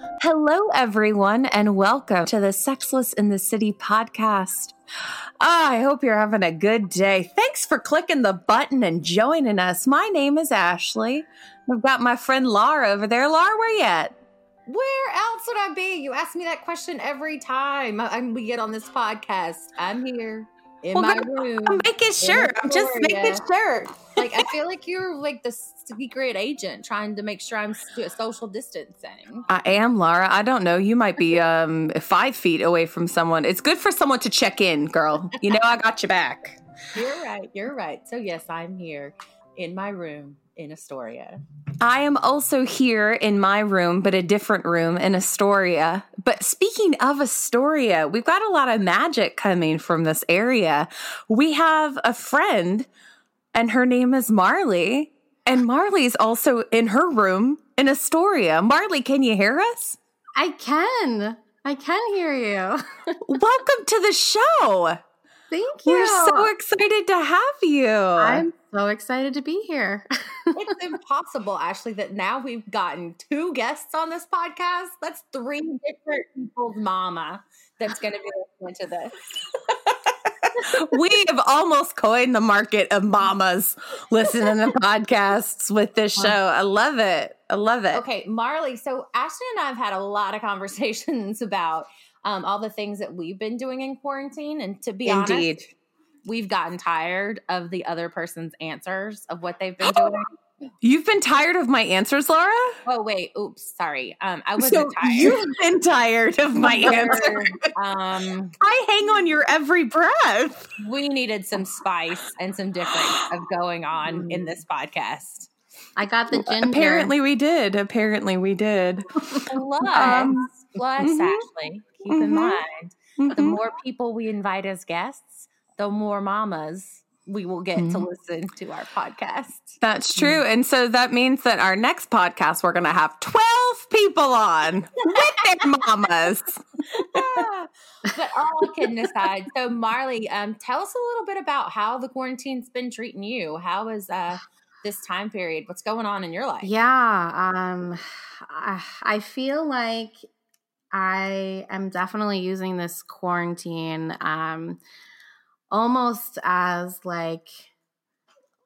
Hello, everyone, and welcome to the Sexless in the City podcast. Ah, I hope you're having a good day. Thanks for clicking the button and joining us. My name is Ashley. We've got my friend Laura over there. Laura, where you at? Where else would I be? You ask me that question every time I, we get on this podcast. I'm here in well, my room. I'm making sure. I'm just making sure. Like I feel like you're like the secret agent trying to make sure I'm social distancing. I am, Laura. I don't know. You might be um five feet away from someone. It's good for someone to check in, girl. You know I got you back. You're right. You're right. So yes, I'm here in my room in Astoria. I am also here in my room, but a different room in Astoria. But speaking of Astoria, we've got a lot of magic coming from this area. We have a friend, and her name is Marlee. And Marlee's also in her room in Astoria. Marlee, can you hear us? I can. I can hear you. Welcome to the show. Thank you. We're so excited to have you. I'm so excited to be here. it's impossible, Ashley, that now we've gotten two guests on this podcast. That's three different people's mama that's going to be listening to this. we have almost coined the market of mamas listening to podcasts with this show. I love it. I love it. Okay, Marlee. So Ashley and I have had a lot of conversations about um, all the things that we've been doing in quarantine. And to be Indeed. honest, we've gotten tired of the other person's answers of what they've been doing. You've been tired of my answers, Laura? Oh wait, oops, sorry. Um, I wasn't so tired. You've been tired of my answers. Um, I hang on your every breath. We needed some spice and some difference of going on in this podcast. I got the ginger. Apparently, we did. Apparently, we did. plus, um, plus, mm-hmm. Ashley, keep mm-hmm. in mind, mm-hmm. the more people we invite as guests, the more mamas we will get mm-hmm. to listen to our podcast. That's true. And so that means that our next podcast, we're going to have 12 people on with their mamas. but all kidding aside, so Marlee, um, tell us a little bit about how the quarantine's been treating you. How is uh, this time period? What's going on in your life? Yeah. Um, I feel like I am definitely using this quarantine um, almost as like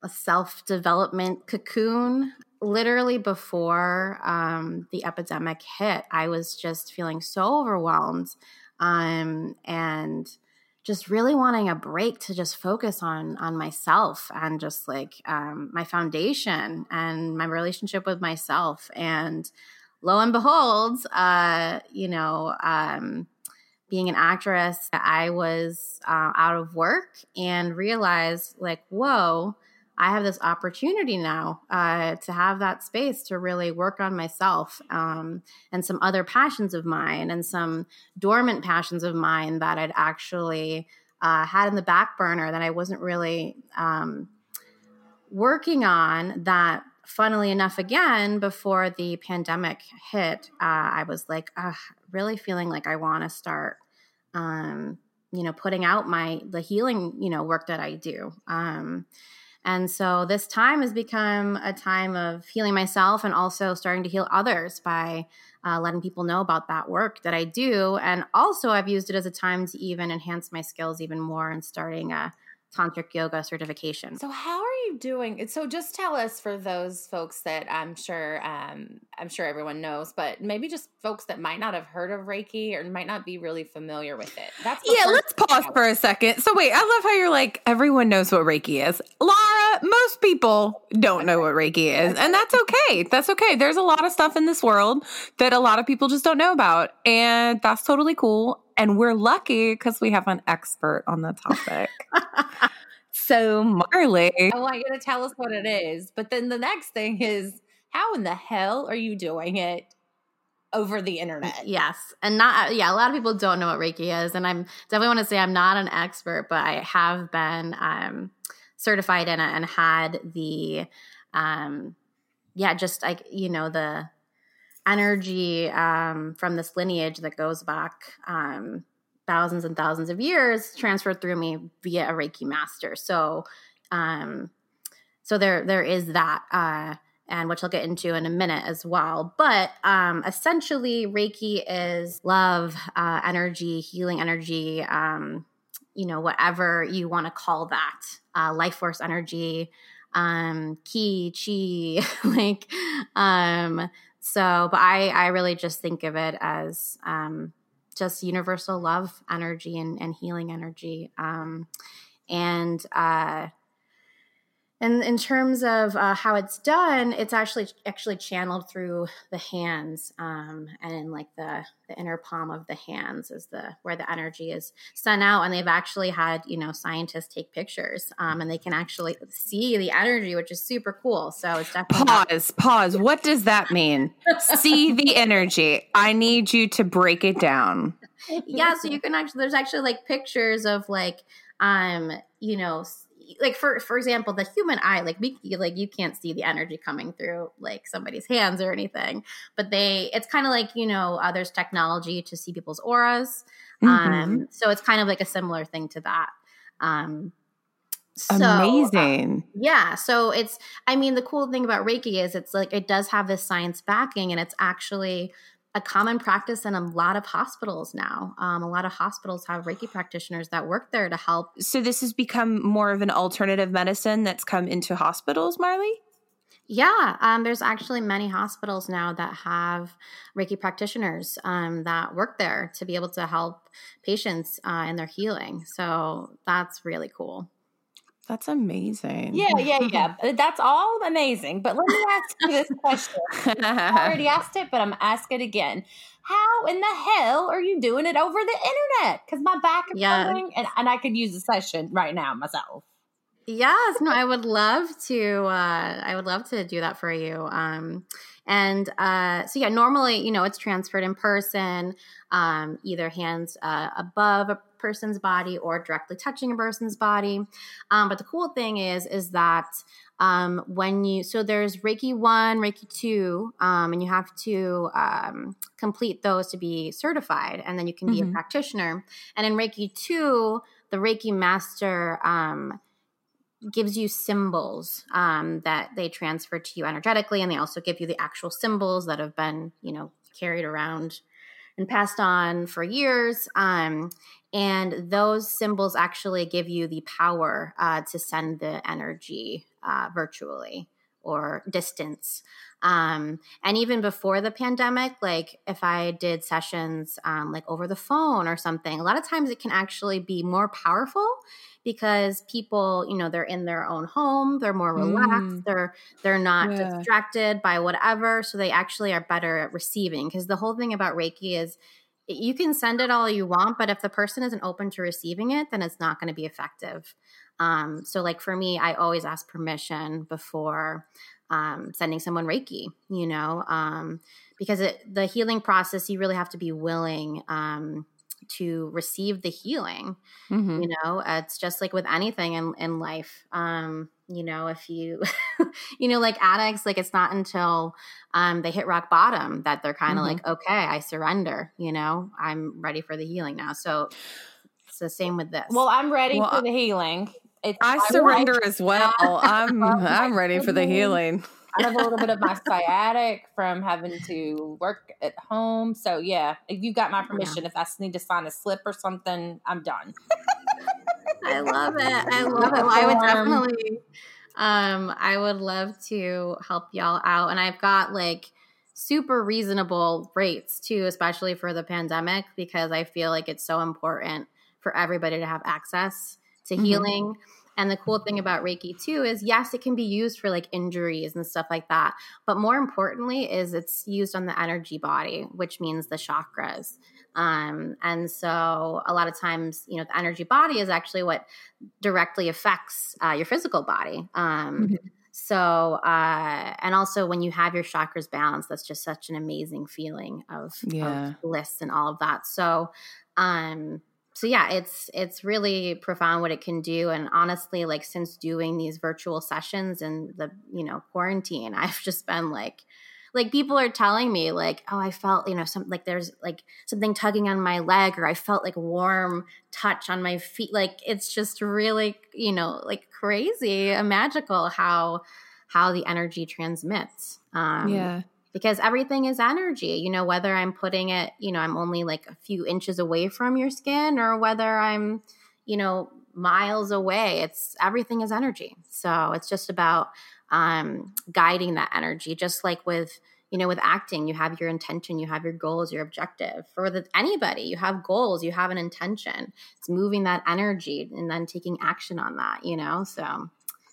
a self development cocoon. Literally before um, the epidemic hit, I was just feeling so overwhelmed um, and just really wanting a break to just focus on on myself and just like um, my foundation and my relationship with myself and lo and behold uh, you know um, being an actress, I was uh, out of work and realized, like, whoa, I have this opportunity now uh, to have that space to really work on myself um, and some other passions of mine and some dormant passions of mine that I'd actually uh, had in the back burner that I wasn't really um, working on. That, funnily enough, again, before the pandemic hit, uh, I was like, really feeling like I want to start um, you know, putting out my the healing, you know, work that I do. Um, and so this time has become a time of healing myself and also starting to heal others by uh, letting people know about that work that I do. And also, I've used it as a time to even enhance my skills even more and starting a tantric yoga certification. So how are you doing? So just tell us for those folks that I'm sure um, I'm sure everyone knows, but maybe just folks that might not have heard of Reiki or might not be really familiar with it. That's yeah. Let's pause for a second. So wait, I love how you're like everyone knows what Reiki is. Laura, most people don't know what Reiki is, and that's okay. That's okay. There's a lot of stuff in this world that a lot of people just don't know about, and that's totally cool. And we're lucky because we have an expert on the topic. so, Marlee. I want you to tell us what it is. But then the next thing is how in the hell are you doing it? over the internet. Yes. And not yeah, a lot of people don't know what Reiki is and I'm definitely want to say I'm not an expert, but I have been um certified in it and had the um yeah, just like you know the energy um, from this lineage that goes back um, thousands and thousands of years transferred through me via a Reiki master. So, um, so there there is that. Uh, and which I'll get into in a minute as well. But um, essentially, Reiki is love, uh, energy, healing energy, um, you know, whatever you want to call that, uh, life force energy, um, ki, chi, like, um, so, but I, I really just think of it as um, just universal love energy and, and healing energy. Um, and, uh, and in terms of uh, how it's done, it's actually actually channeled through the hands, um, and in like the the inner palm of the hands is the where the energy is sent out. And they've actually had you know scientists take pictures, um, and they can actually see the energy, which is super cool. So it's definitely pause. Not- pause. What does that mean? see the energy. I need you to break it down. yeah, so you can actually there's actually like pictures of like um you know like for for example the human eye like we like you can't see the energy coming through like somebody's hands or anything but they it's kind of like you know uh, there's technology to see people's auras mm-hmm. um so it's kind of like a similar thing to that um so, amazing uh, yeah so it's i mean the cool thing about reiki is it's like it does have this science backing and it's actually a common practice in a lot of hospitals now. Um, a lot of hospitals have Reiki practitioners that work there to help. So this has become more of an alternative medicine that's come into hospitals, Marlee? Yeah, um, there's actually many hospitals now that have Reiki practitioners um, that work there to be able to help patients uh, in their healing. So that's really cool. That's amazing. Yeah, yeah, yeah. That's all amazing. But let me ask you this question. I already asked it, but I'm asking it again. How in the hell are you doing it over the internet? Because my back is yeah. hurting, and, and I could use a session right now myself. Yes, no, I would love to. Uh, I would love to do that for you. Um, and uh, so, yeah, normally, you know, it's transferred in person, um, either hands uh, above a person's body or directly touching a person's body. Um, but the cool thing is, is that um, when you so there's Reiki one, Reiki two, um, and you have to um, complete those to be certified, and then you can be mm-hmm. a practitioner. And in Reiki two, the Reiki master um, gives you symbols um, that they transfer to you energetically, and they also give you the actual symbols that have been, you know, carried around and passed on for years. Um, and those symbols actually give you the power uh, to send the energy uh, virtually or distance. Um, and even before the pandemic, like if I did sessions um, like over the phone or something, a lot of times it can actually be more powerful because people, you know, they're in their own home, they're more relaxed, mm. they're they're not yeah. distracted by whatever, so they actually are better at receiving. Because the whole thing about Reiki is you can send it all you want, but if the person isn't open to receiving it, then it's not going to be effective. Um, so, like for me, I always ask permission before um, sending someone Reiki, you know, um, because it, the healing process, you really have to be willing um, to receive the healing. Mm-hmm. You know, it's just like with anything in, in life. Um, you know, if you, you know, like addicts, like it's not until um, they hit rock bottom that they're kind of mm-hmm. like, okay, I surrender. You know, I'm ready for the healing now. So it's the same with this. Well, I'm ready well, for the healing. It's, I surrender as well. I'm I'm ready for the healing. I have a little bit of my sciatic from having to work at home. So yeah, if you got my permission, yeah. if I need to sign a slip or something, I'm done. I love it. I love it. Well, I would definitely um I would love to help y'all out. And I've got like super reasonable rates too, especially for the pandemic, because I feel like it's so important for everybody to have access to mm-hmm. healing and the cool thing about Reiki too is yes, it can be used for like injuries and stuff like that. But more importantly is it's used on the energy body, which means the chakras. Um, and so a lot of times, you know, the energy body is actually what directly affects uh, your physical body. Um, mm-hmm. So, uh, and also when you have your chakras balanced, that's just such an amazing feeling of, yeah. of bliss and all of that. So, um, so yeah it's it's really profound what it can do and honestly like since doing these virtual sessions and the you know quarantine i've just been like like people are telling me like oh i felt you know some like there's like something tugging on my leg or i felt like warm touch on my feet like it's just really you know like crazy magical how how the energy transmits. Um, yeah. Because everything is energy, you know, whether I'm putting it, you know, I'm only like a few inches away from your skin or whether I'm, you know, miles away. It's everything is energy. So it's just about um, guiding that energy, just like with, you know with acting you have your intention you have your goals your objective for the, anybody you have goals you have an intention it's moving that energy and then taking action on that you know so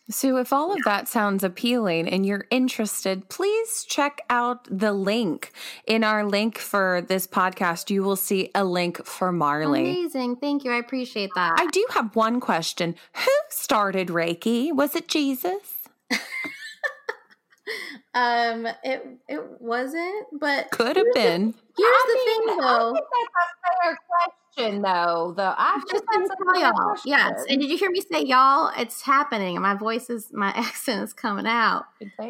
so, if all of that sounds appealing and you're interested, please check out the link. In our link for this podcast, you will see a link for Marlee. Amazing. Thank you. I appreciate that. I do have one question Who started Reiki? Was it Jesus? Um, it it wasn't, but could have been. here's I the mean, thing, though. That's a fair question, though. Though I've just that's a y'all. Yes, and did you hear me say y'all? It's happening. My voice is my accent is coming out.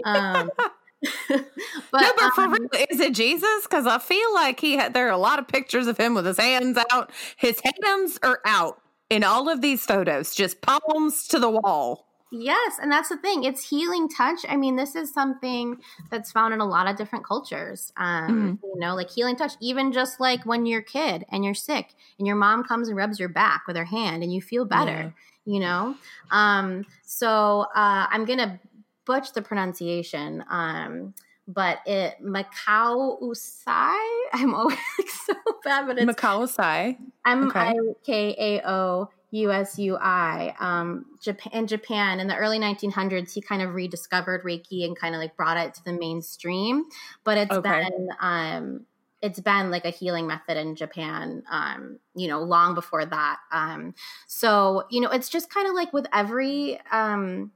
Um, but, no, but for um, real, is it Jesus? Because I feel like he had. There are a lot of pictures of him with his hands out. His hands are out in all of these photos, just palms to the wall. Yes, and that's the thing. It's healing touch. I mean, this is something that's found in a lot of different cultures. Um, mm-hmm. You know, like healing touch, even just like when you're a kid and you're sick and your mom comes and rubs your back with her hand and you feel better, yeah. you know? Um, so uh, I'm going to butch the pronunciation. Um, but it Mikao Usui. I'm always like so bad, but it's Mikao Usui. M I K A O USUI. Um, Japan, in Japan, in the early 1900s, he kind of rediscovered Reiki and kind of like brought it to the mainstream. But it's okay. been um, it's been like a healing method in Japan, um, you know, long before that. Um, so you know, it's just kind of like with every um,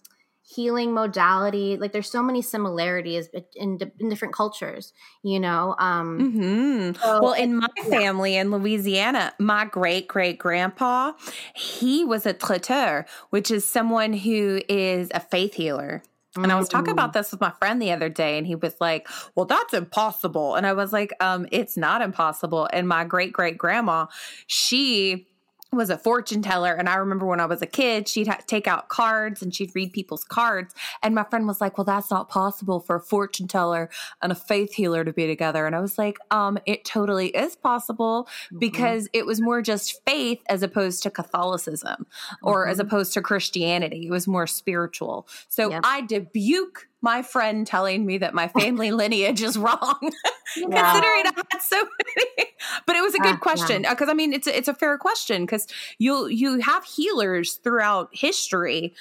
healing modality like there's so many similarities in, in different cultures you know um mm-hmm. so well in my yeah. family in louisiana my great great grandpa he was a traiteur which is someone who is a faith healer and I was talking about mm. this with my friend the other day, and he was like, Well, that's impossible. And I was like, um, It's not impossible. And my great great grandma, she was a fortune teller and i remember when i was a kid she'd ha- take out cards and she'd read people's cards and my friend was like well that's not possible for a fortune teller and a faith healer to be together and i was like um it totally is possible mm-hmm. because it was more just faith as opposed to catholicism or mm-hmm. as opposed to christianity it was more spiritual so yep. i rebuke my friend telling me that my family lineage is wrong, considering I had so many. But it was a good uh, question because. I mean it's a, it's a fair question because you you have healers throughout history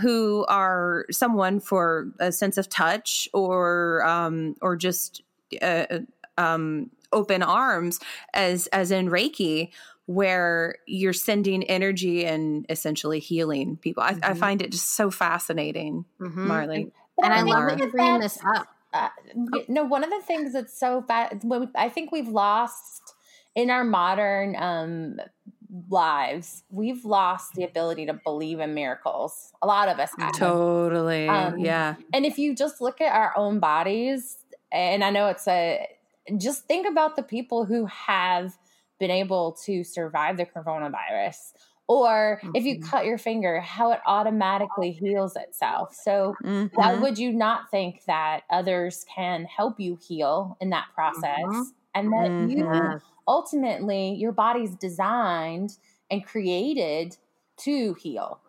who are someone for a sense of touch or um, or just uh, um, open arms as as in Reiki where you're sending energy and essentially healing people. I, mm-hmm. I find it just so fascinating, mm-hmm. Marlee and I love that you're bringing this up. Uh, no, one of the things that's so fast, I think we've lost in our modern um, lives, we've lost the ability to believe in miracles. A lot of us have. Totally. Um, yeah. And if you just look at our own bodies, and I know it's a, just think about the people who have been able to survive the coronavirus or mm-hmm. if you mm-hmm. cut your finger how it automatically heals itself so mm-hmm. why would you not think that others can help you heal in that process mm-hmm. and that mm-hmm. you ultimately your body's designed and created to heal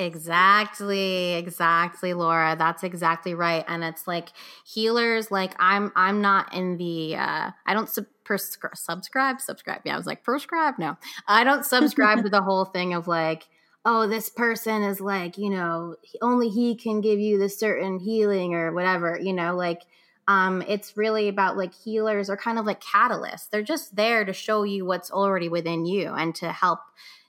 Exactly, exactly, Laura. That's exactly right. And it's like healers, like I'm I'm not in the uh I don't sub- prescri- subscribe, subscribe. Yeah, I was like prescribe. No. I don't subscribe to the whole thing of like oh, this person is like, you know, only he can give you this certain healing or whatever, you know, like um, it's really about like healers are kind of like catalysts. They're just there to show you what's already within you and to help,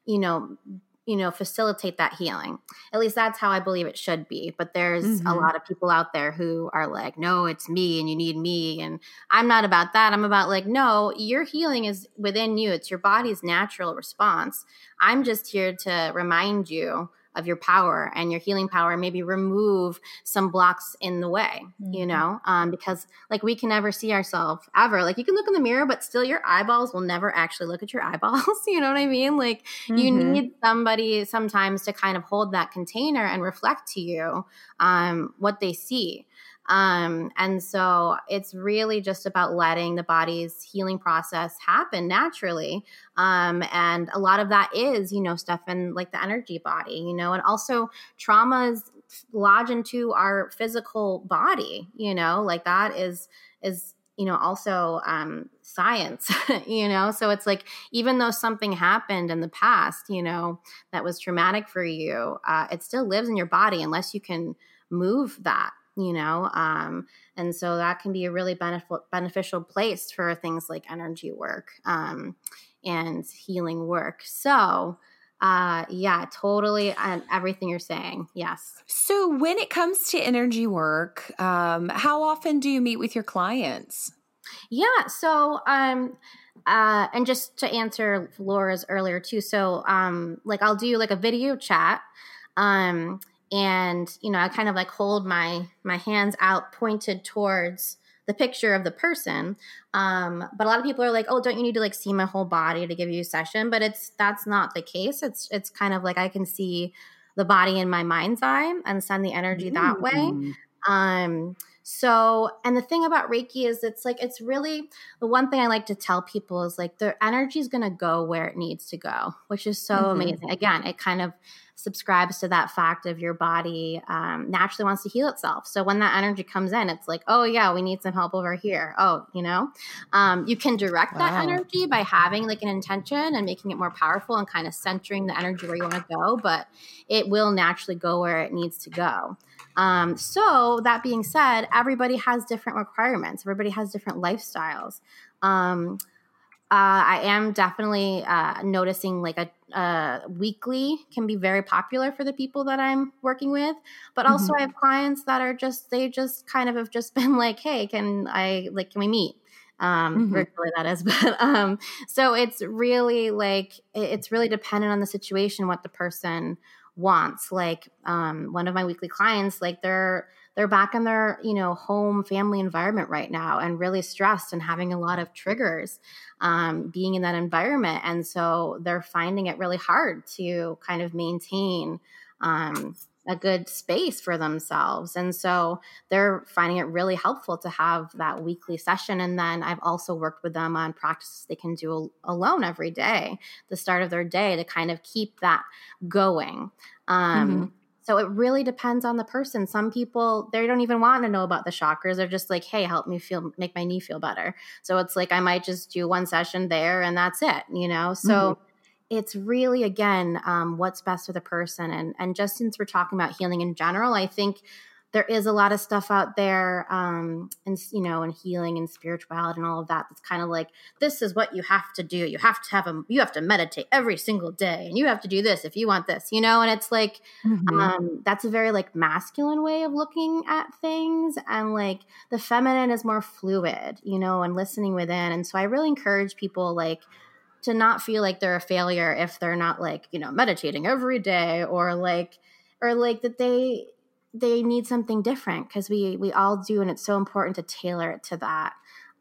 you know, you know facilitate that healing. At least that's how i believe it should be but there's mm-hmm. a lot of people out there who are like no it's me and you need me and i'm not about that. I'm about like no your healing is within you. It's your body's natural response. I'm just here to remind you of your power and your healing power maybe remove some blocks in the way mm-hmm. you know um, because like we can never see ourselves ever like you can look in the mirror but still your eyeballs will never actually look at your eyeballs you know what i mean like mm-hmm. you need somebody sometimes to kind of hold that container and reflect to you um, what they see um, and so it's really just about letting the body's healing process happen naturally. Um, and a lot of that is, you know, stuff in like the energy body, you know, and also traumas lodge into our physical body, you know, like that is, is, you know, also um, science, you know? So it's like, even though something happened in the past, you know, that was traumatic for you, uh, it still lives in your body unless you can move that you know um, and so that can be a really benefit, beneficial place for things like energy work um, and healing work. So uh, yeah totally and everything you're saying yes. So when it comes to energy work um, how often do you meet with your clients? Yeah so um uh, and just to answer Laura's earlier too, so um, like I'll do like a video chat, um, and you know i kind of like hold my my hands out pointed towards the picture of the person um but a lot of people are like oh don't you need to like see my whole body to give you a session but it's that's not the case it's it's kind of like i can see the body in my mind's eye and send the energy that way mm. um so, and the thing about Reiki is it's like, it's really the one thing I like to tell people is like the energy is going to go where it needs to go, which is so mm-hmm. amazing. Again, it kind of subscribes to that fact of your body um, naturally wants to heal itself. So when that energy comes in, it's like, oh, yeah, we need some help over here. Oh, you know, um, you can direct wow. that energy by having like an intention and making it more powerful and kind of centering the energy where you want to go, but it will naturally go where it needs to go. Um, so that being said, everybody has different requirements. Everybody has different lifestyles. Um, uh, I am definitely uh, noticing like a, a, weekly can be very popular for the people that I'm working with, but also mm-hmm. I have clients that are just they just kind of have just been like, hey, can I like can we meet? Um, mm-hmm. virtually that is, but um, so it's really like it's really dependent on the situation, what the person wants. Like um, one of my weekly clients, like they're they're back in their you know home family environment right now and really stressed and having a lot of triggers um, being in that environment, and so they're finding it really hard to kind of maintain. Um, a good space for themselves. And so they're finding it really helpful to have that weekly session. And then I've also worked with them on practices they can do alone every day, the start of their day to kind of keep that going. Um, mm-hmm. So it really depends on the person. Some people they don't even want to know about the chakras. They're just like, "Hey, help me feel make my knee feel better." So it's like I might just do one session there and that's it, you know. So mm-hmm it's really again um, what's best for the person and and just since we're talking about healing in general i think there is a lot of stuff out there um and you know and healing and spirituality and all of that that's kind of like this is what you have to do you have to have a you have to meditate every single day and you have to do this if you want this you know and it's like mm-hmm. um that's a very like masculine way of looking at things and like the feminine is more fluid you know and listening within and so i really encourage people like to not feel like they're a failure if they're not like you know meditating every day or like or like that they they need something different because we we all do and it's so important to tailor it to that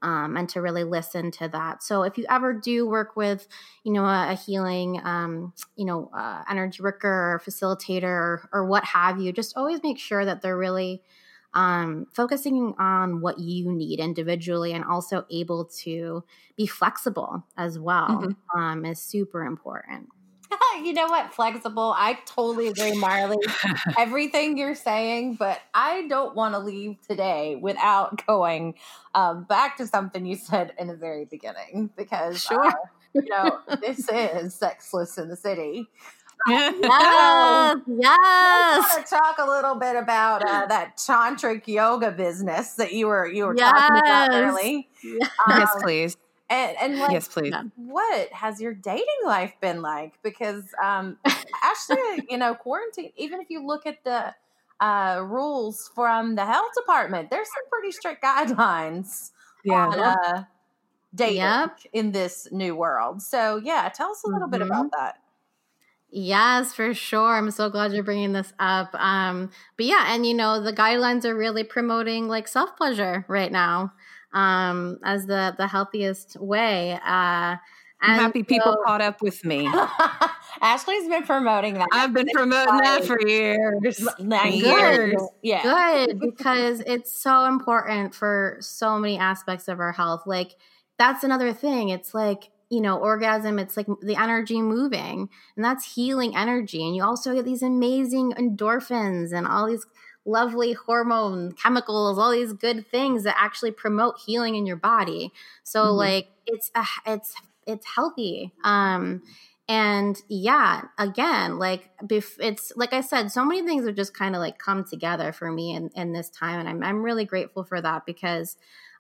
um, and to really listen to that so if you ever do work with you know a, a healing um, you know uh, energy worker or facilitator or, or what have you just always make sure that they're really um, focusing on what you need individually and also able to be flexible as well mm-hmm. um, is super important. You know what? Flexible. I totally agree, Marlee. Everything you're saying, but I don't want to leave today without going um, back to something you said in the very beginning because, sure. Uh, you know, this is Sexless in the City yes, yes. I want to talk a little bit about uh, that tantric yoga business that you were you were yes. talking about early. Yes, um, yes please. And, and like, yes, please. What has your dating life been like? Because um, actually, you know, quarantine. Even if you look at the uh, rules from the health department, there's some pretty strict guidelines. Yeah. On, uh, dating yep. in this new world. So, yeah, tell us a little mm-hmm. bit about that. Yes, for sure. I'm so glad you're bringing this up. Um, but yeah, and you know, the guidelines are really promoting like self pleasure right now um, as the the healthiest way. Uh, I'm happy people so, caught up with me. Ashley's been promoting that. I've been promoting that for years. Nine years. Yeah. Good because it's so important for so many aspects of our health. Like that's another thing. It's like you know, orgasm, it's like the energy moving, and that's healing energy. And you also get these amazing endorphins and all these lovely hormone chemicals, all these good things that actually promote healing in your body. So, mm-hmm. like, it's a, it's it's healthy. Um, and yeah, again, like bef- it's like I said, so many things have just kind of like come together for me in, in this time, and I'm I'm really grateful for that because,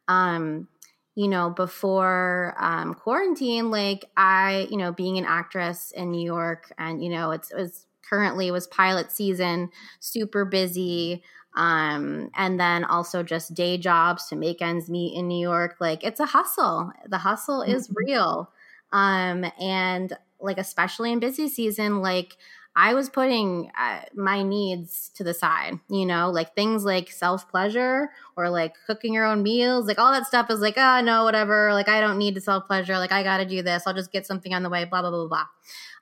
um, you know, before um, quarantine, like I, you know, being an actress in New York, and you know, it's, it's currently was pilot season, super busy, um, and then also just day jobs to make ends meet in New York. Like it's a hustle. The hustle is mm-hmm. real, um, and like especially in busy season, like I was putting uh, my needs to the side, you know, like things like self pleasure or like cooking your own meals, like all that stuff is like, oh, no, whatever. Like, I don't need to self pleasure. Like, I got to do this. I'll just get something on the way, blah, blah, blah, blah.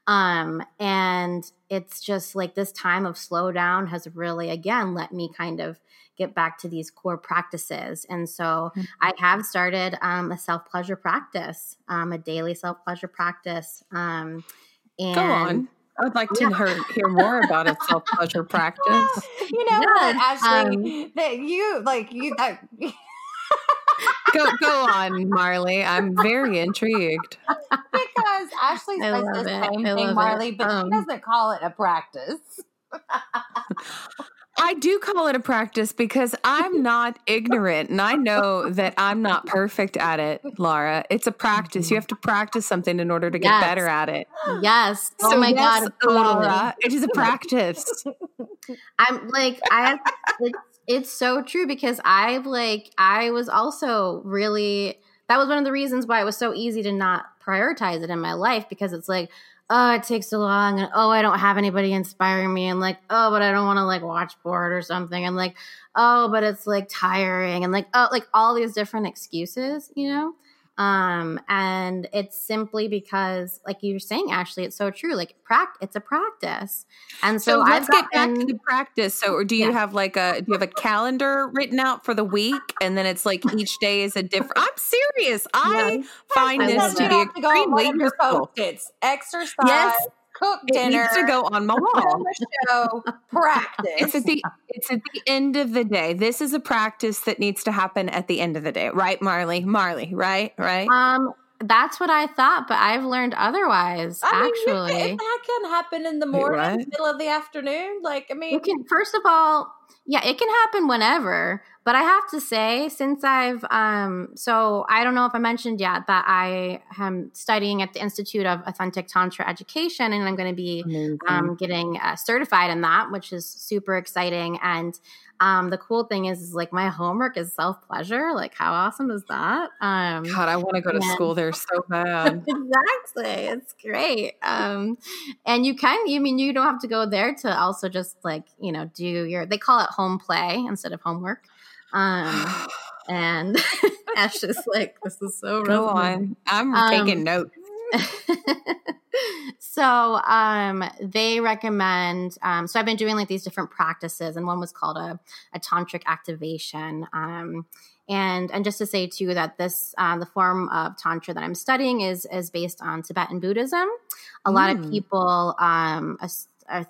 Um, and it's just like this time of slowdown has really, again, let me kind of get back to these core practices. And so mm-hmm. I have started um, a self pleasure practice, um, a daily self pleasure practice. Um, and Go on. I would like to yeah. hear, hear more about a self pleasure practice. You know what, Ashley? Um, that you like you. That, go go on, Marlee. I'm very intrigued. because Ashley says the same thing, Marlee, it. but um, she doesn't call it a practice. I do call it a practice because I'm not ignorant and I know that I'm not perfect at it, Laura. It's a practice. You have to practice something in order to get yes. better at it. Yes. Oh so oh my yes, God. Laura, it is a practice. I'm like, I, it's, it's so true because I've like, I was also really, that was one of the reasons why it was so easy to not prioritize it in my life because it's like, oh, it takes so long, and oh, I don't have anybody inspiring me, and like, oh, but I don't want to like watch board or something, and like, oh, but it's like tiring, and like, oh, like all these different excuses, you know. Um, and it's simply because, like you're saying, Ashley, it's so true. Like, practice, it's a practice. And so, so let's get back to the practice. So, or do you yeah. have like a do you have a calendar written out for the week, and then it's like each day is a different? I'm serious. I yeah. find I this to be extremely useful. It's exercise. Yes cook dinner. It needs to go on my wall. show practice. It's at the it's at the end of the day. This is a practice that needs to happen at the end of the day, right, Marlee? Marlee, right? Right? Um, that's what I thought, but I've learned otherwise. I mean, actually, that can happen in the morning, middle of the afternoon. Like, I mean, you can. First of all, yeah, it can happen whenever. But I have to say, since I've, um, so I don't know if I mentioned yet that I am studying at the Institute of Authentic Tantra Education, and I'm going to be um, getting uh, certified in that, which is super exciting. And um, the cool thing is, is like my homework is self pleasure. Like, how awesome is that? Um, God, I want to go to school there so bad. exactly, it's great. Um, and you can, you mean you don't have to go there to also just like you know do your. They call it home play instead of homework. Um, and Ash is like, this is so Go on. I'm um, taking notes. so um, they recommend um, so i've been doing like these different practices and one was called a, a tantric activation um, and and just to say too that this uh, the form of tantra that i'm studying is is based on tibetan buddhism a mm. lot of mm. people um,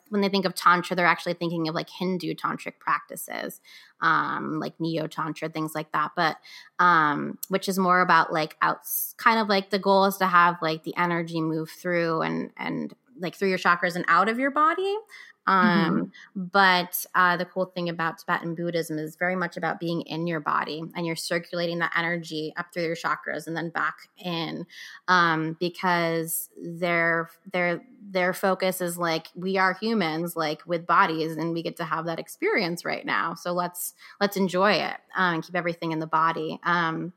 when they think of tantra, they're actually thinking of like Hindu tantric practices, um, like neo tantra, things like that. But um, which is more about like outs, kind of like the goal is to have like the energy move through and and like through your chakras and out of your body. Um, mm-hmm. But uh, the cool thing about Tibetan Buddhism is very much about being in your body and you're circulating that energy up through your chakras and then back in, um, because their their their focus is like we are humans, like with bodies, and we get to have that experience right now. So let's let's enjoy it um, and keep everything in the body. Um,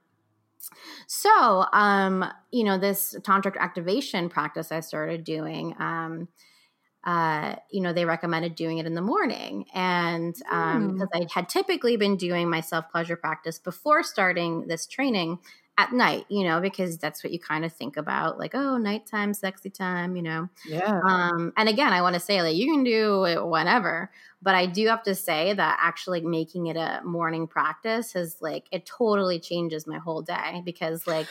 so, um, you know, this tantric activation practice I started doing. Um, uh, you know, they recommended doing it in the morning. And because um, mm. I had typically been doing my self pleasure practice before starting this training at night, you know, because that's what you kind of think about, like, oh, nighttime, sexy time, you know. Yeah. Um, and again, I want to say, like, you can do it whenever, but I do have to say that actually making it a morning practice has, like, it totally changes my whole day because, like,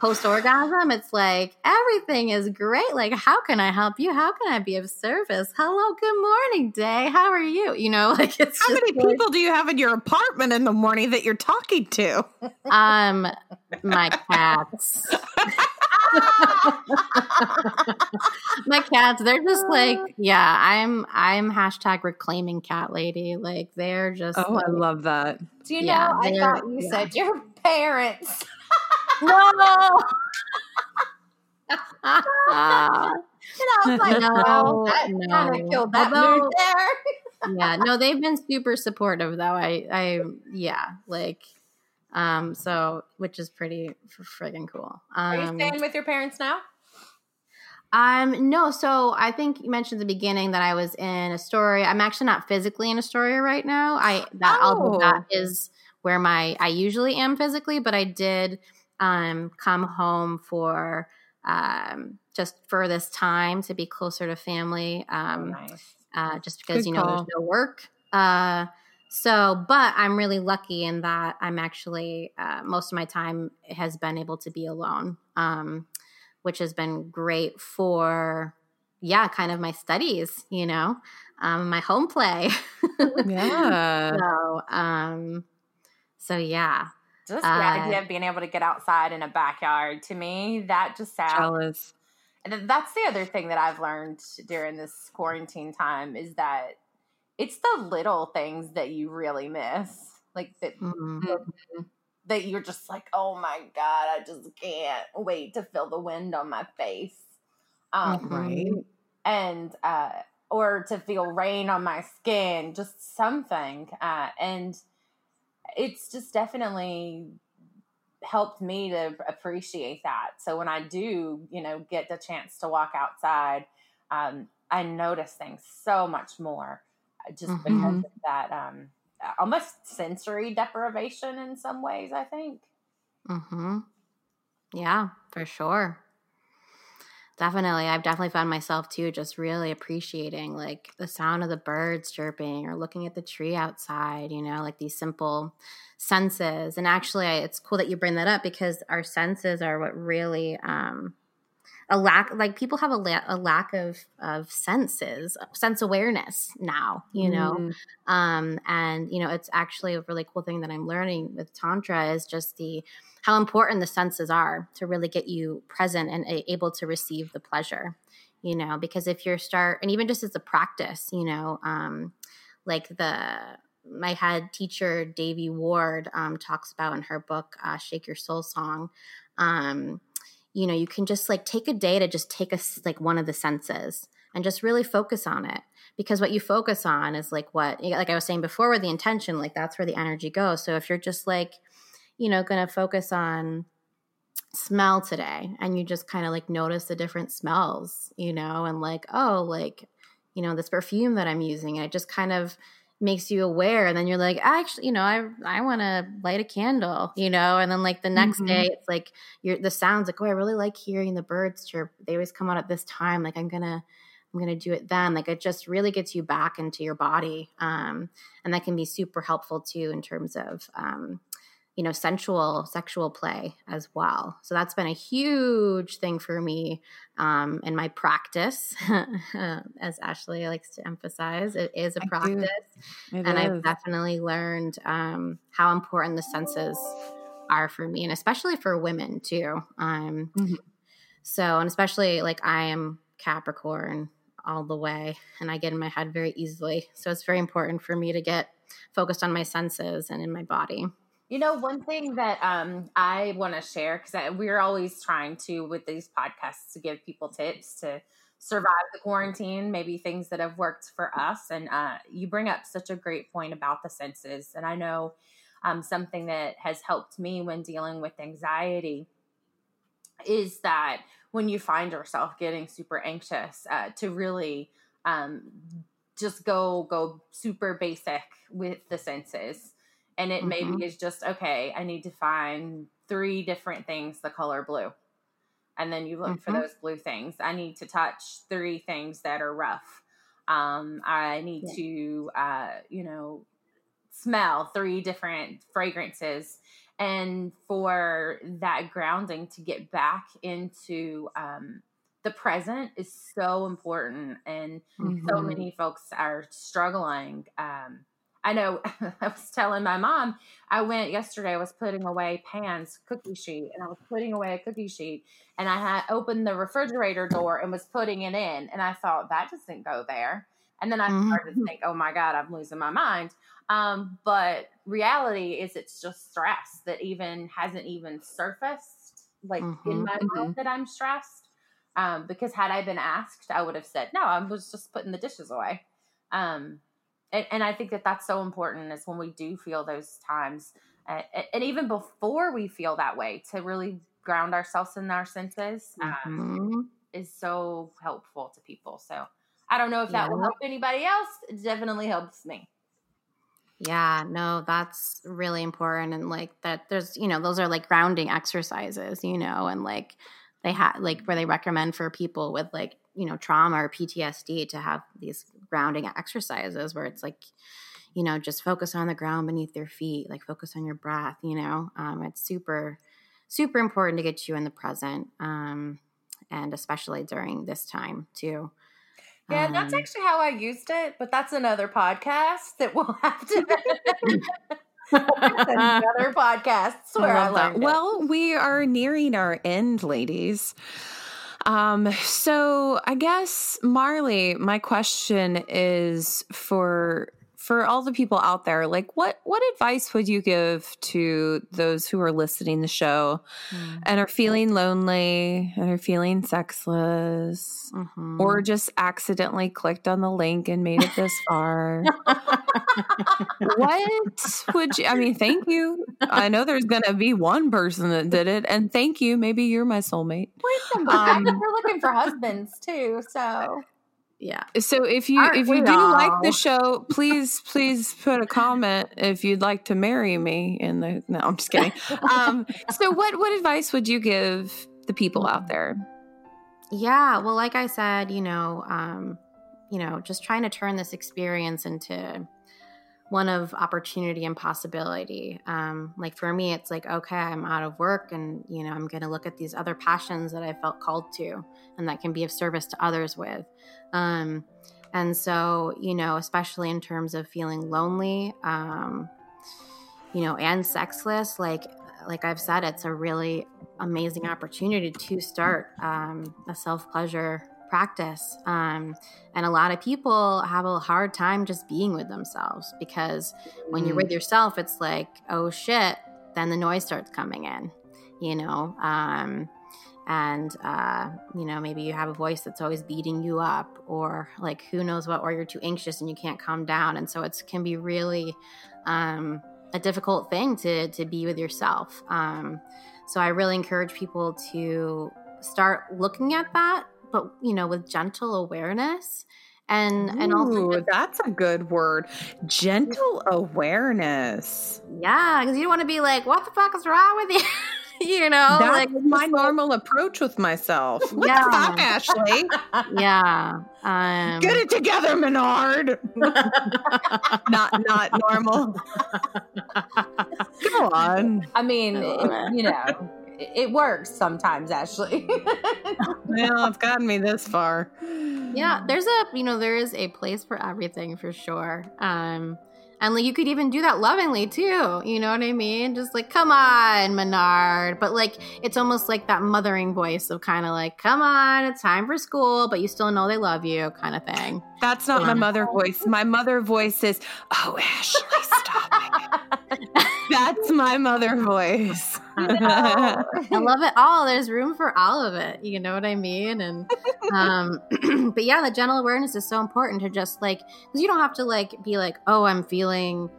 post orgasm, it's like everything is great. Like, how can I help you? How can I be of service? Hello, good morning, day. How are you? You know, like it's how many like, people do you have in your apartment in the morning that you're talking to? Um, my cats. my cats, they're just like, yeah, I'm I'm hashtag reclaiming cat lady. Like they're just Oh, like, I love that. Do you yeah, know I thought you yeah. said your parents no. and I was like, no, that no. kind of killed that Although, mood there. yeah, no, they've been super supportive though. I, I, yeah, like, um, so which is pretty friggin' cool. Um, Are you um, staying with your parents now? Um, no, so I think you mentioned at the beginning that I was in Astoria. I'm actually not physically in Astoria right now. I that oh. that is where my I usually am physically, but I did um, come home for um, just for this time to be closer to family. Um, oh, nice. uh, just because Good you know call. there's no work. Uh, so, but I'm really lucky in that I'm actually uh, most of my time has been able to be alone, um, which has been great for yeah, kind of my studies. You know, um, my home play. yeah. So, um, so yeah, just the uh, idea of being able to get outside in a backyard to me, that just sounds jealous. And that's the other thing that I've learned during this quarantine time is that it's the little things that you really miss. Like that mm-hmm. that you're just like, oh my God, I just can't wait to feel the wind on my face. Um, right. And uh or to feel rain on my skin, just something. Uh, and it's just definitely helped me to appreciate that. So when I do, you know, get the chance to walk outside, um, I notice things so much more uh, just mm-hmm. because of that um, almost sensory deprivation in some ways, I think. Mm-hmm. Yeah, for sure. Definitely. I've definitely found myself too just really appreciating like the sound of the birds chirping or looking at the tree outside, you know, like these simple senses. And actually, it's cool that you bring that up because our senses are what really um a lack like people have a, la- a lack of of senses sense awareness now you know mm. um and you know it's actually a really cool thing that i'm learning with tantra is just the how important the senses are to really get you present and able to receive the pleasure you know because if you're start and even just as a practice you know um like the my head teacher Devi Ward um, talks about in her book uh, shake your soul song um, you know you can just like take a day to just take a like one of the senses and just really focus on it. Because what you focus on is like what like i was saying before with the intention like that's where the energy goes. So if you're just like you know, going to focus on smell today and you just kind of like notice the different smells, you know, and like, oh, like, you know, this perfume that I'm using, and it just kind of makes you aware and then you're like actually you know i i want to light a candle you know and then like the next mm-hmm. day it's like you're the sounds like oh i really like hearing the birds chirp they always come out at this time like i'm gonna i'm gonna do it then like it just really gets you back into your body um and that can be super helpful too in terms of um you know, sensual sexual play as well. So that's been a huge thing for me um, in my practice, as Ashley likes to emphasize. It is a I practice, and is. I've definitely learned um, how important the senses are for me, and especially for women too. Um, mm-hmm. So, and especially like I am Capricorn all the way, and I get in my head very easily. So it's very important for me to get focused on my senses and in my body. You know, one thing that um, I want to share because we're always trying to with these podcasts to give people tips to survive the quarantine, maybe things that have worked for us. And uh, you bring up such a great point about the senses, and I know um, something that has helped me when dealing with anxiety is that when you find yourself getting super anxious, uh, to really um, just go go super basic with the senses and it mm-hmm. maybe is just okay i need to find three different things the color blue and then you look mm-hmm. for those blue things i need to touch three things that are rough um, i need yeah. to uh, you know smell three different fragrances and for that grounding to get back into um, the present is so important and mm-hmm. so many folks are struggling um, i know i was telling my mom i went yesterday i was putting away pan's cookie sheet and i was putting away a cookie sheet and i had opened the refrigerator door and was putting it in and i thought that doesn't go there and then i started mm-hmm. to think oh my god i'm losing my mind um, but reality is it's just stress that even hasn't even surfaced like mm-hmm. in my mind mm-hmm. that i'm stressed um, because had I been asked, I would have said, no, I was just putting the dishes away. Um, and, and, I think that that's so important is when we do feel those times, uh, and even before we feel that way, to really ground ourselves in our senses um, mm-hmm. is so helpful to people. So I don't know if that yeah. will help anybody else. It definitely helps me. Yeah, no, that's really important. And like that, there's, you know, those are like grounding exercises, you know, and like, they have like where they recommend for people with like you know trauma or PTSD to have these grounding exercises where it's like you know just focus on the ground beneath your feet like focus on your breath you know um, it's super super important to get you in the present um, and especially during this time too yeah, um, that's actually how I used it, but that's another podcast that we'll have to another podcast. Where I, I that. Well, we are nearing our end, ladies. Um, so I guess Marlee, my question is for for all the people out there, like what what advice would you give to those who are listening the show mm-hmm. and are feeling lonely and are feeling sexless mm-hmm. or just accidentally clicked on the link and made it this far? what would you I mean, thank you. I know there's gonna be one person that did it, and thank you. Maybe you're my soulmate. Wait, um, we're looking for husbands too, so yeah. So if you Aren't if you do all? like the show, please please put a comment if you'd like to marry me in the No, I'm just kidding. um so what what advice would you give the people out there? Yeah, well like I said, you know, um you know, just trying to turn this experience into one of opportunity and possibility. Um, like for me, it's like, okay, I'm out of work and, you know, I'm going to look at these other passions that I felt called to and that can be of service to others with. Um, and so, you know, especially in terms of feeling lonely, um, you know, and sexless, like, like I've said, it's a really amazing opportunity to start um, a self pleasure practice. Um, and a lot of people have a hard time just being with themselves because when mm. you're with yourself, it's like, oh shit, then the noise starts coming in, you know? Um, and, uh, you know, maybe you have a voice that's always beating you up, or like who knows what, or you're too anxious and you can't calm down. And so it can be really um, a difficult thing to, to be with yourself. Um, so I really encourage people to start looking at that but you know, with gentle awareness and Ooh, and also that's a good word. Gentle awareness. Yeah because you don't want to be like what the fuck is wrong with you? You know that's like my normal approach with myself. What yeah. the fuck ashley? Yeah um, get it together menard. Not not normal. Go on. I mean you know it works sometimes, Ashley. well, it's gotten me this far. Yeah, there's a you know there is a place for everything for sure. Um, and like you could even do that lovingly too. You know what I mean? Just like, come on, Menard. But like it's almost like that mothering voice of kind of like, come on, it's time for school, but you still know they love you, kind of thing. That's not yeah. my mother voice. My mother voice is, oh Ashley, stop That's my mother voice. I, love it all. There's room for all of it. You know what I mean? And um but yeah, the general awareness is so important to just like because you don't have to like be like, oh, I'm feeling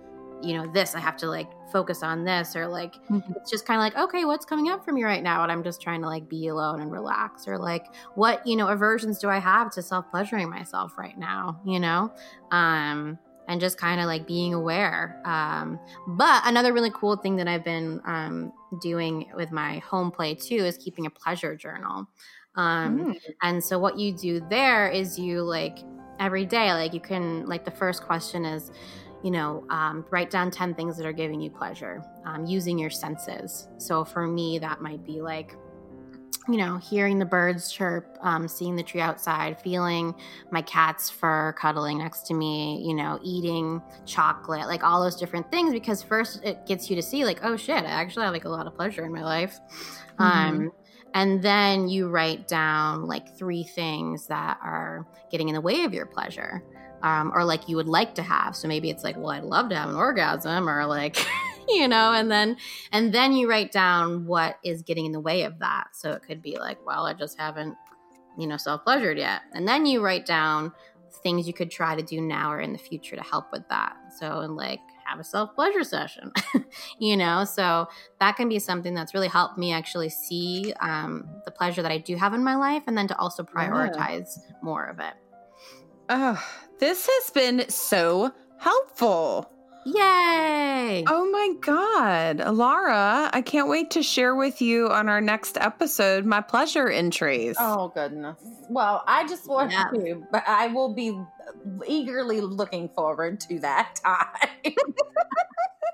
you know, this, I have to like focus on this, or like, mm-hmm. it's just kind of like, okay, what's coming up for me right now? And I'm just trying to like be alone and relax, or like, what, you know, aversions do I have to self pleasuring myself right now, you know? Um, and just kind of like being aware. Um, but another really cool thing that I've been um, doing with my home play too is keeping a pleasure journal. Um, mm. And so what you do there is you like every day, like you can, like the first question is, you know, um, write down 10 things that are giving you pleasure um, using your senses. So for me, that might be like, you know, hearing the birds chirp, um, seeing the tree outside, feeling my cat's fur cuddling next to me, you know, eating chocolate, like all those different things. Because first it gets you to see, like, oh shit, I actually have like a lot of pleasure in my life. Mm-hmm. Um, and then you write down like three things that are getting in the way of your pleasure. Um, or like you would like to have. So maybe it's like, well, I'd love to have an orgasm, or like, you know and then and then you write down what is getting in the way of that. So it could be like well i just haven't you know self pleasured yet. And then you write down things you could try to do now or in the future to help with that. So and like have a self pleasure session you know? So that can be something that's really helped me actually see um, the pleasure that i do have in my life and then to also prioritize yeah. more of it. Oh this has been so helpful Yay! Oh my God. Laura, I can't wait to share with you on our next episode my pleasure entries. Oh, goodness. Well, I just want yeah. to, but I will be eagerly looking forward to that time.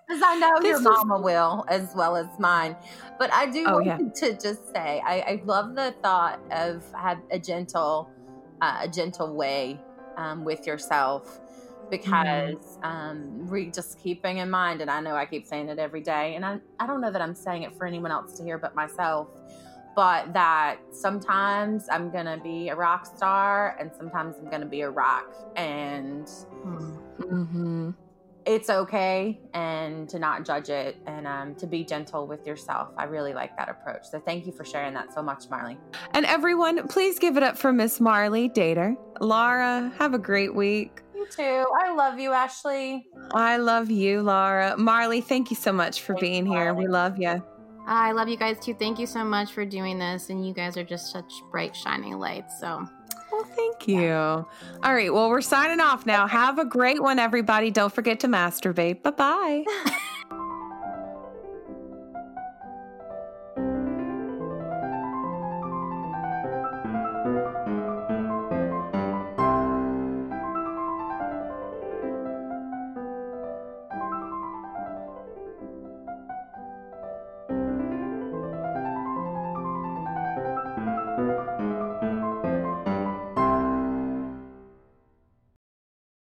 Because I know this your mama will as well as mine. But I do oh, want yeah. to just say I, I, love the thought of have a gentle, uh, a gentle way um, with yourself because mm-hmm. um, we just keeping in mind, and I know I keep saying it every day, and I, I don't know that I'm saying it for anyone else to hear but myself, but that sometimes I'm gonna be a rock star and sometimes I'm gonna be a rock, and mm-hmm. it's okay, and to not judge it, and um, to be gentle with yourself. I really like that approach. So thank you for sharing that so much, Marlee. And everyone, please give it up for Miss Marlee Dater. Laura, have a great week. You too. I love you, Ashley. I love you, Laura. Marlee, thank you so much for being here. We love you. I love you guys too. Thank you so much for doing this. And you guys are just such bright, shining lights. So. Well, thank you. All right. Well, we're signing off now. Have a great one, everybody. Don't forget to masturbate. Bye bye.